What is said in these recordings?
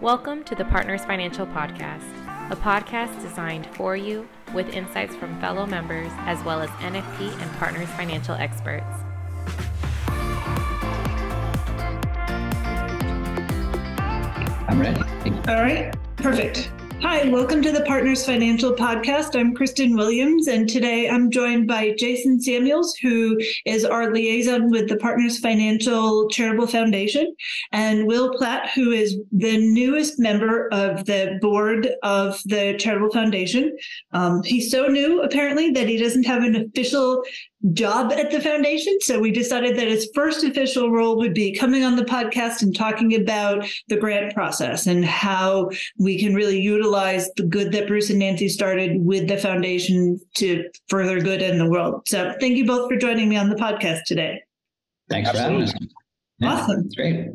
Welcome to the Partners Financial Podcast, a podcast designed for you with insights from fellow members as well as NFP and Partners Financial experts. I'm ready. All right, perfect. Hi, welcome to the Partners Financial Podcast. I'm Kristen Williams, and today I'm joined by Jayson Samuels, who is our liaison with the Partners Financial Charitable Foundation, and Will Platt, who is the newest member of the board of the Charitable Foundation. Um, he's so new, apparently, that he doesn't have an official job at the foundation. So we decided that his first official role would be coming on the podcast and talking about the grant process and how we can really utilize the good that Bruce and Nancy started with the foundation to further good in the world. So thank you both for joining me on the podcast today. Thanks Absolutely. for having us. Awesome. Great.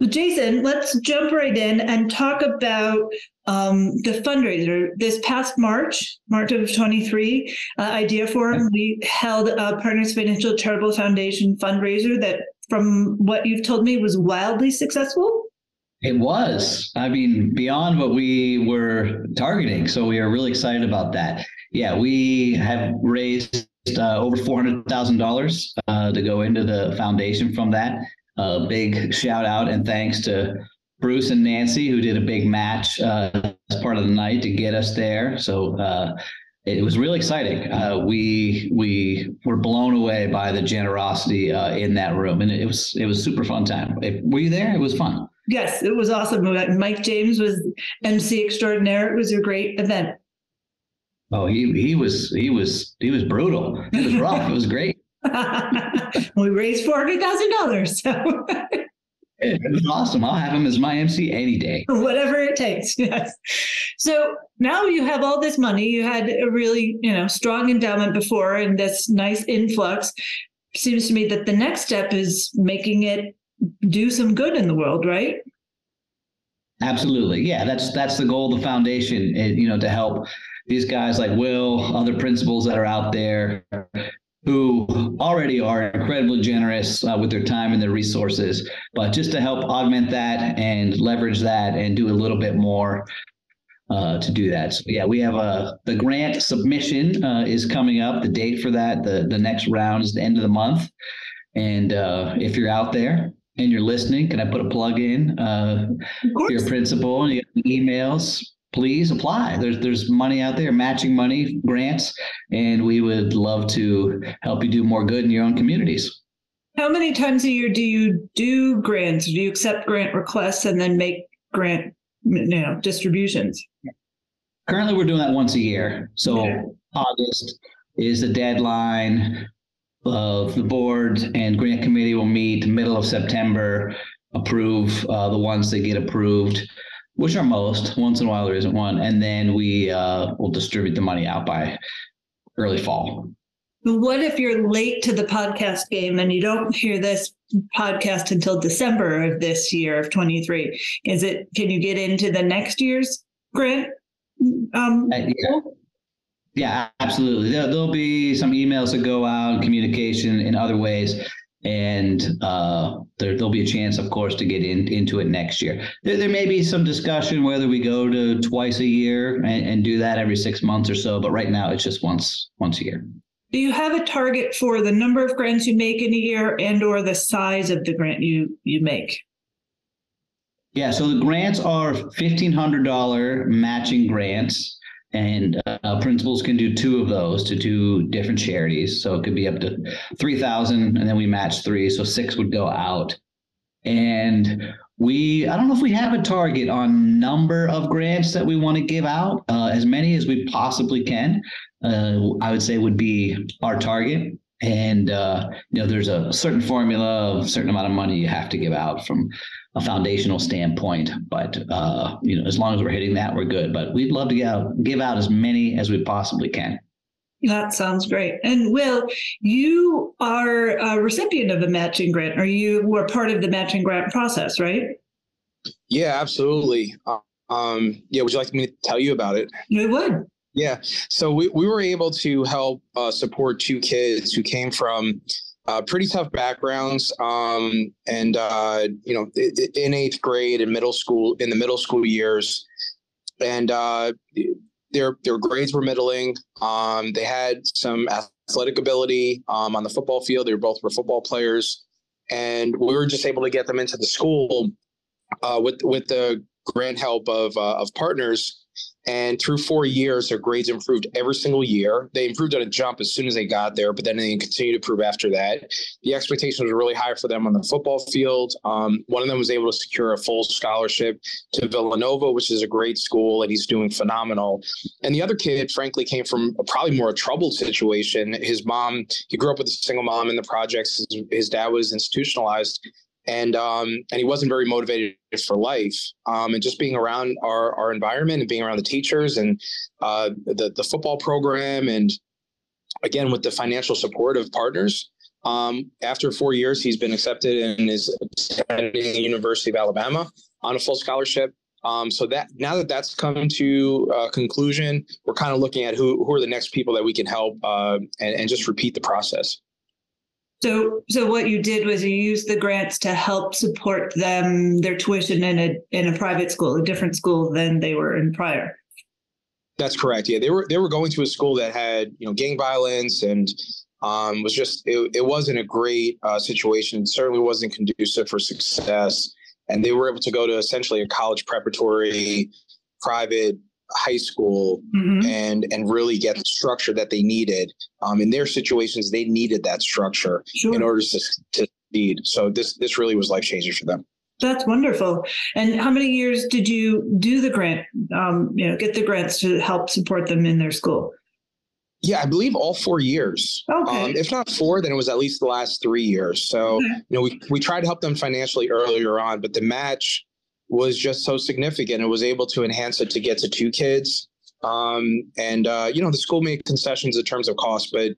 Well, Jayson, let's jump right in and talk about um, the fundraiser. This past March, March of 23, uh, Idea Forum, we held a Partners Financial Charitable Foundation fundraiser that, from what you've told me, was wildly successful. It was. I mean, beyond what we were targeting. So we are really excited about that. Yeah, we have raised uh, over $400,000 uh, to go into the foundation from that a big shout out and thanks to Bruce and Nancy, who did a big match uh, as part of the night to get us there. So uh, it was really exciting. Uh, we we were blown away by the generosity uh, in that room, and it was it was super fun time. Were you there? It was fun. Yes, it was awesome. Mike James was MC extraordinaire. It was a great event. Oh, he he was he was he was brutal. It was rough. it was great. we raised four hundred thousand dollars. So it's awesome. I'll have him as my MC any day. Whatever it takes. Yes. So now you have all this money. You had a really, you know, strong endowment before and this nice influx. Seems to me that the next step is making it do some good in the world, right? Absolutely. Yeah, that's that's the goal of the foundation, eh, you know, to help these guys like Will, other principals that are out there who already are incredibly generous uh, with their time and their resources. But just to help augment that and leverage that and do a little bit more uh, to do that. So yeah, we have a the grant submission uh, is coming up. The date for that, the the next round is the end of the month. And uh, if you're out there and you're listening, can I put a plug in? Uh, your principal and you emails please apply. There's there's money out there, matching money, grants, and we would love to help you do more good in your own communities. How many times a year do you do grants? Do you accept grant requests and then make grant you know distributions? Currently, we're doing that once a year. So okay. August is the deadline of the board and grant committee will meet middle of September, approve uh, the ones that get approved which are most. Once in a while, there isn't one, and then we uh, will distribute the money out by early fall. But what if you're late to the podcast game and you don't hear this podcast until December of this year of 23? Is it? Can you get into the next year's grant? Um, uh, yeah. yeah, absolutely. There, there'll be some emails that go out, communication in other ways and uh, there, will be a chance, of course, to get in, into it next year. There, there, may be some discussion whether we go to twice a year and, and do that every six months or so, but right now it's just once once a year. Do you have a target for the number of grants you make in a year and or the size of the grant you you make? Yeah, so the grants are fifteen hundred dollar matching grants and uh, principals can do two of those to two different charities. So it could be up to 3,000 and then we match three. So six would go out. And we, I don't know if we have a target on number of grants that we want to give out, uh, as many as we possibly can. Uh, I would say would be our target. And, uh, you know, there's a certain formula of certain amount of money you have to give out from a foundational standpoint. But uh, you know, as long as we're hitting that, we're good. But we'd love to get out, give out as many as we possibly can. That sounds great. And Will, you are a recipient of a matching grant, or you were part of the matching grant process, right? Yeah, absolutely. Um, yeah, would you like me to tell you about it? I would. Yeah. So we, we were able to help uh, support two kids who came from uh, pretty tough backgrounds. Um, and, uh, you know, in eighth grade and middle school, in the middle school years. And uh, their, their grades were middling. Um, they had some athletic ability um, on the football field. They were both were football players. And we were just able to get them into the school uh, with, with the grant help of, uh, of partners and through four years, their grades improved every single year. They improved at a jump as soon as they got there, but then they continued to improve after that. The expectations were really high for them on the football field. Um, one of them was able to secure a full scholarship to Villanova, which is a great school, and he's doing phenomenal. And the other kid, frankly, came from a, probably more a troubled situation. His mom, he grew up with a single mom in the projects. His, his dad was institutionalized and um, and he wasn't very motivated for life. Um, and just being around our our environment and being around the teachers and uh, the the football program and again with the financial support of partners. Um, after four years, he's been accepted and is attending the University of Alabama on a full scholarship. Um, so that now that that's come to a conclusion, we're kind of looking at who who are the next people that we can help uh, and, and just repeat the process. So, so what you did was you used the grants to help support them their tuition in a in a private school, a different school than they were in prior. That's correct. Yeah, they were they were going to a school that had you know gang violence and um, was just it, it wasn't a great uh, situation. It certainly wasn't conducive for success, and they were able to go to essentially a college preparatory private high school mm-hmm. and and really get the structure that they needed. Um, in their situations, they needed that structure sure. in order to to succeed. So this this really was life changing for them. That's wonderful. And how many years did you do the grant? Um, you know, get the grants to help support them in their school. Yeah, I believe all four years. Okay. Um, if not four, then it was at least the last three years. So, okay. you know, we, we tried to help them financially earlier on, but the match was just so significant. It was able to enhance it to get to two kids. Um, and uh, you know, the school made concessions in terms of cost, but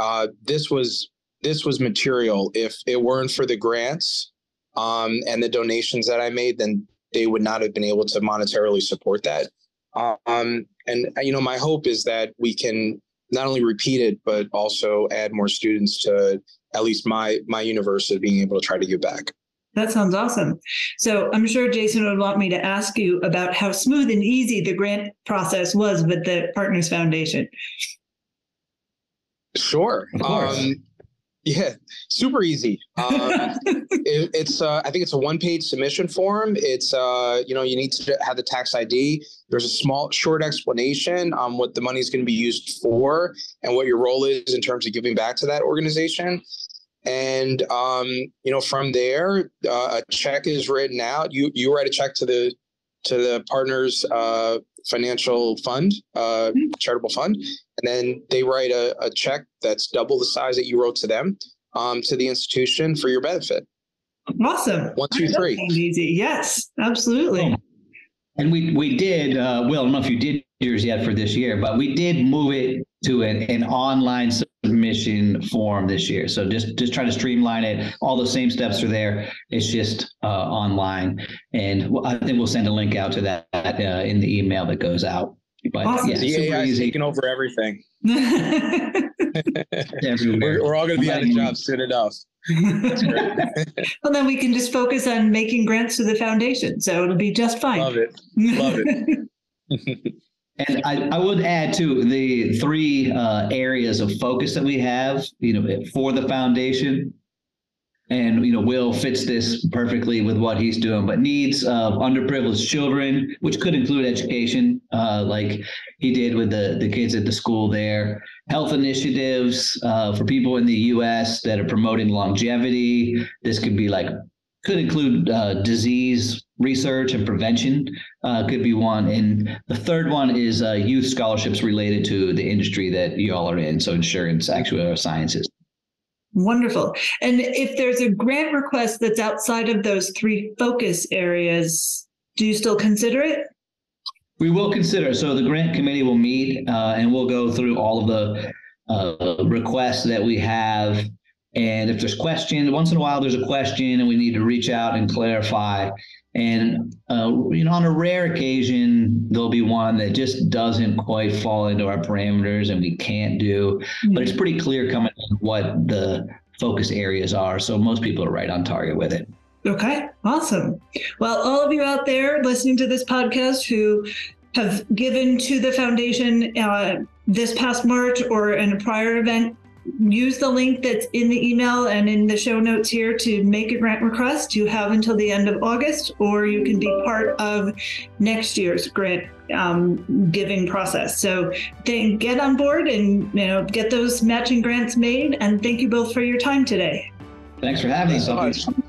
uh, this was this was material. If it weren't for the grants um, and the donations that I made, then they would not have been able to monetarily support that. Um, and you know, my hope is that we can not only repeat it, but also add more students to at least my my university being able to try to give back. That sounds awesome. So I'm sure Jayson would want me to ask you about how smooth and easy the grant process was with the Partners Foundation. Sure. Um, yeah, super easy. Um, it, it's uh, I think it's a one-page submission form. It's uh, you know you need to have the tax ID. There's a small, short explanation on what the money is going to be used for and what your role is in terms of giving back to that organization and um, you know from there uh, a check is written out. You you write a check to the to the partners uh, financial fund uh, mm-hmm. charitable fund and then they write a, a, check that's double the size that you wrote to them um, to the institution for your benefit. Awesome. One two three. easy. Yes absolutely. And we we did uh, will i don't know if you did yours yet for this year but we did move it to an, an online submission form this year. So just just try to streamline it. All the same steps are there. It's just uh, online, and I think we'll send a link out to that uh, in the email that goes out. But awesome. yeah, the AI is taking over everything. we're, we're, all going to be out of jobs soon enough. well, then we can just focus on making grants to the foundation, so it'll be just fine. Love it. Love it. And I, I would add to the three uh, areas of focus that we have, you know, for the foundation. And you know, Will fits this perfectly with what he's doing, but needs of underprivileged children, which could include education, uh, like he did with the the kids at the school there. Health initiatives uh, for people in the U.S. that are promoting longevity. This could be like could include uh, disease research and prevention uh, could be one. And the third one is uh, youth scholarships related to the industry that y'all are in so insurance actuarial sciences. Wonderful. And if there's a grant request that's outside of those three focus areas do you still consider it? We will consider so the grant committee will meet uh, and we'll go through all of the uh, requests that we have and if there's question, once in a while there's a question and we need to reach out and clarify. And uh, you know, on a rare occasion, there'll be one that just doesn't quite fall into our parameters and we can't do. Mm-hmm. But it's pretty clear coming what the focus areas are. So most people are right on target with it. Okay, awesome. Well, all of you out there listening to this podcast who have given to the foundation uh, this past March or in a prior event, use the link that's in the email and in the show notes here to make a grant request. You have until the end of August, or you can be part of next year's grant um, giving process. So then get on board and you know get those matching grants made. And thank you both for your time today. Thanks for having Thanks us. so much.